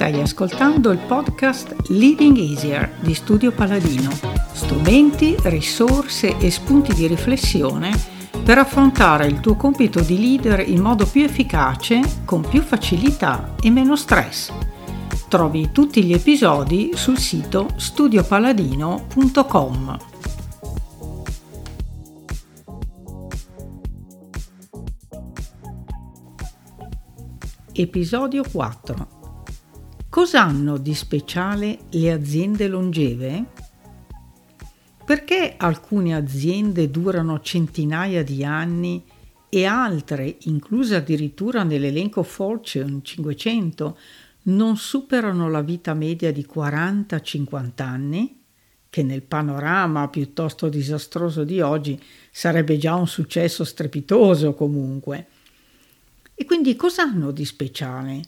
Stai ascoltando il podcast Leading Easier di Studio Paladino. Strumenti, risorse e spunti di riflessione per affrontare il tuo compito di leader in modo più efficace, con più facilità e meno stress. Trovi tutti gli episodi sul sito studiopaladino.com. Episodio 4 Cosa hanno di speciale le aziende longeve? Perché alcune aziende durano centinaia di anni e altre, incluse addirittura nell'elenco Fortune 500, non superano la vita media di 40-50 anni? Che nel panorama piuttosto disastroso di oggi sarebbe già un successo strepitoso comunque. E quindi cosa hanno di speciale?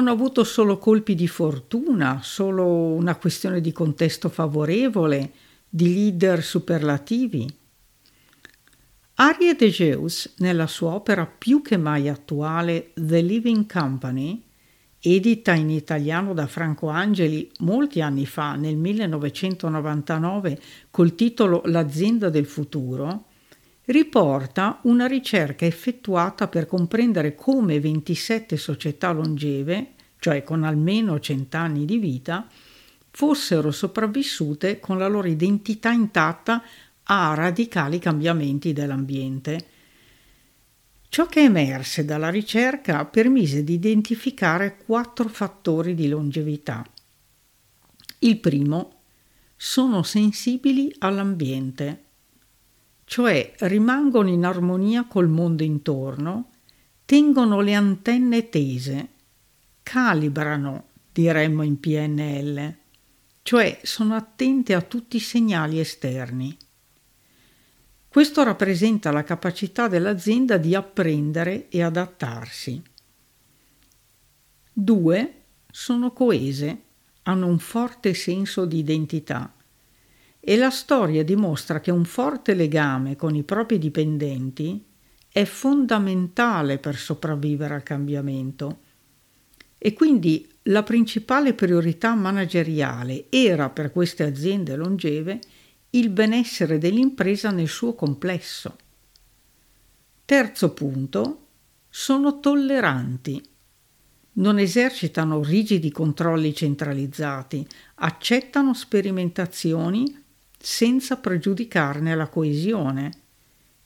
Hanno avuto solo colpi di fortuna, solo una questione di contesto favorevole, di leader superlativi. Arie de Geus, nella sua opera più che mai attuale The Living Company, edita in italiano da Franco Angeli molti anni fa, nel 1999, col titolo L'azienda del futuro, riporta una ricerca effettuata per comprendere come 27 società longeve, cioè con almeno 100 anni di vita, fossero sopravvissute con la loro identità intatta a radicali cambiamenti dell'ambiente. Ciò che emerse dalla ricerca permise di identificare quattro fattori di longevità. Il primo, sono sensibili all'ambiente cioè rimangono in armonia col mondo intorno, tengono le antenne tese, calibrano, diremmo in PNL, cioè sono attente a tutti i segnali esterni. Questo rappresenta la capacità dell'azienda di apprendere e adattarsi. Due sono coese, hanno un forte senso di identità e la storia dimostra che un forte legame con i propri dipendenti è fondamentale per sopravvivere al cambiamento e quindi la principale priorità manageriale era per queste aziende longeve il benessere dell'impresa nel suo complesso. Terzo punto, sono tolleranti. Non esercitano rigidi controlli centralizzati, accettano sperimentazioni senza pregiudicarne la coesione,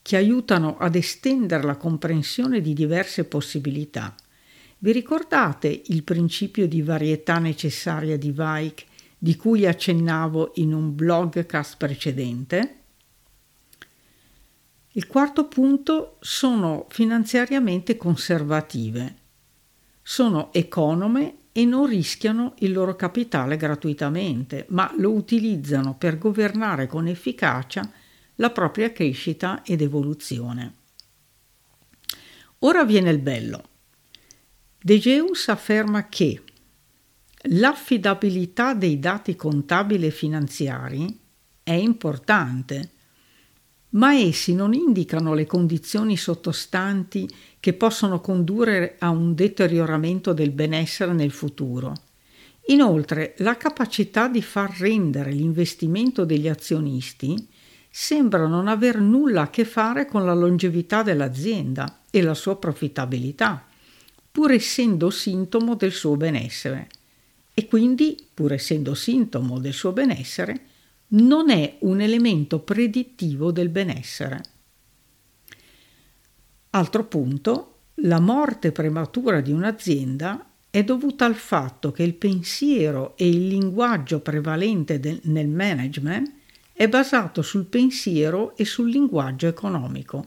che aiutano ad estendere la comprensione di diverse possibilità. Vi ricordate il principio di varietà necessaria di Weik di cui accennavo in un blogcast precedente? Il quarto punto sono finanziariamente conservative. Sono econome e non rischiano il loro capitale gratuitamente, ma lo utilizzano per governare con efficacia la propria crescita ed evoluzione. Ora viene il bello. De Geus afferma che l'affidabilità dei dati contabili e finanziari è importante ma essi non indicano le condizioni sottostanti che possono condurre a un deterioramento del benessere nel futuro. Inoltre, la capacità di far rendere l'investimento degli azionisti sembra non aver nulla a che fare con la longevità dell'azienda e la sua profittabilità, pur essendo sintomo del suo benessere. E quindi, pur essendo sintomo del suo benessere, non è un elemento predittivo del benessere. Altro punto, la morte prematura di un'azienda è dovuta al fatto che il pensiero e il linguaggio prevalente del, nel management è basato sul pensiero e sul linguaggio economico.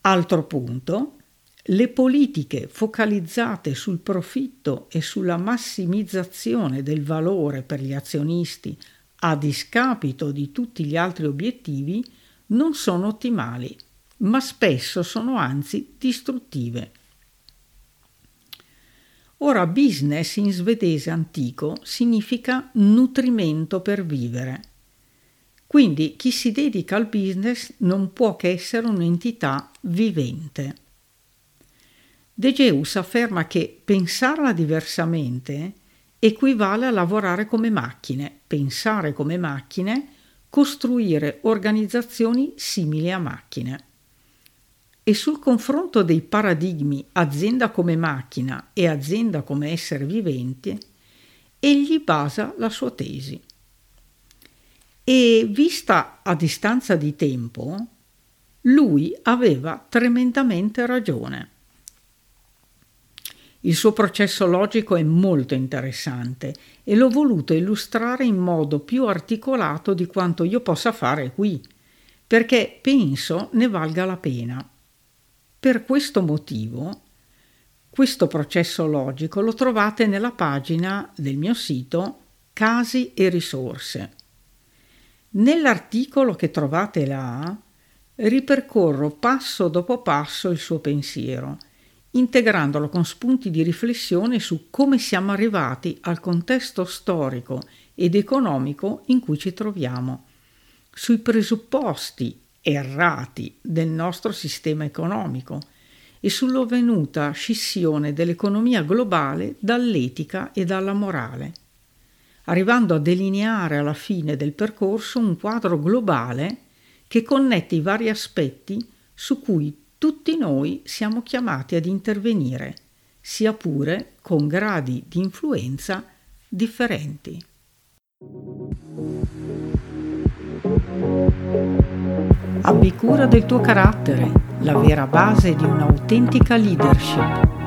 Altro punto, le politiche focalizzate sul profitto e sulla massimizzazione del valore per gli azionisti a discapito di tutti gli altri obiettivi non sono ottimali, ma spesso sono anzi distruttive. Ora business in svedese antico significa nutrimento per vivere. Quindi chi si dedica al business non può che essere un'entità vivente. De Geus afferma che pensarla diversamente equivale a lavorare come macchine, pensare come macchine, costruire organizzazioni simili a macchine. E sul confronto dei paradigmi azienda come macchina e azienda come essere vivente, egli basa la sua tesi. E vista a distanza di tempo, lui aveva tremendamente ragione. Il suo processo logico è molto interessante e l'ho voluto illustrare in modo più articolato di quanto io possa fare qui, perché penso ne valga la pena. Per questo motivo, questo processo logico lo trovate nella pagina del mio sito Casi e risorse. Nell'articolo che trovate là ripercorro passo dopo passo il suo pensiero, integrandolo con spunti di riflessione su come siamo arrivati al contesto storico ed economico in cui ci troviamo, sui presupposti errati del nostro sistema economico e sull'avvenuta scissione dell'economia globale dall'etica e dalla morale arrivando a delineare alla fine del percorso un quadro globale che connette i vari aspetti su cui tutti noi siamo chiamati ad intervenire, sia pure con gradi di influenza differenti. Abbi cura del tuo carattere, la vera base di un'autentica leadership.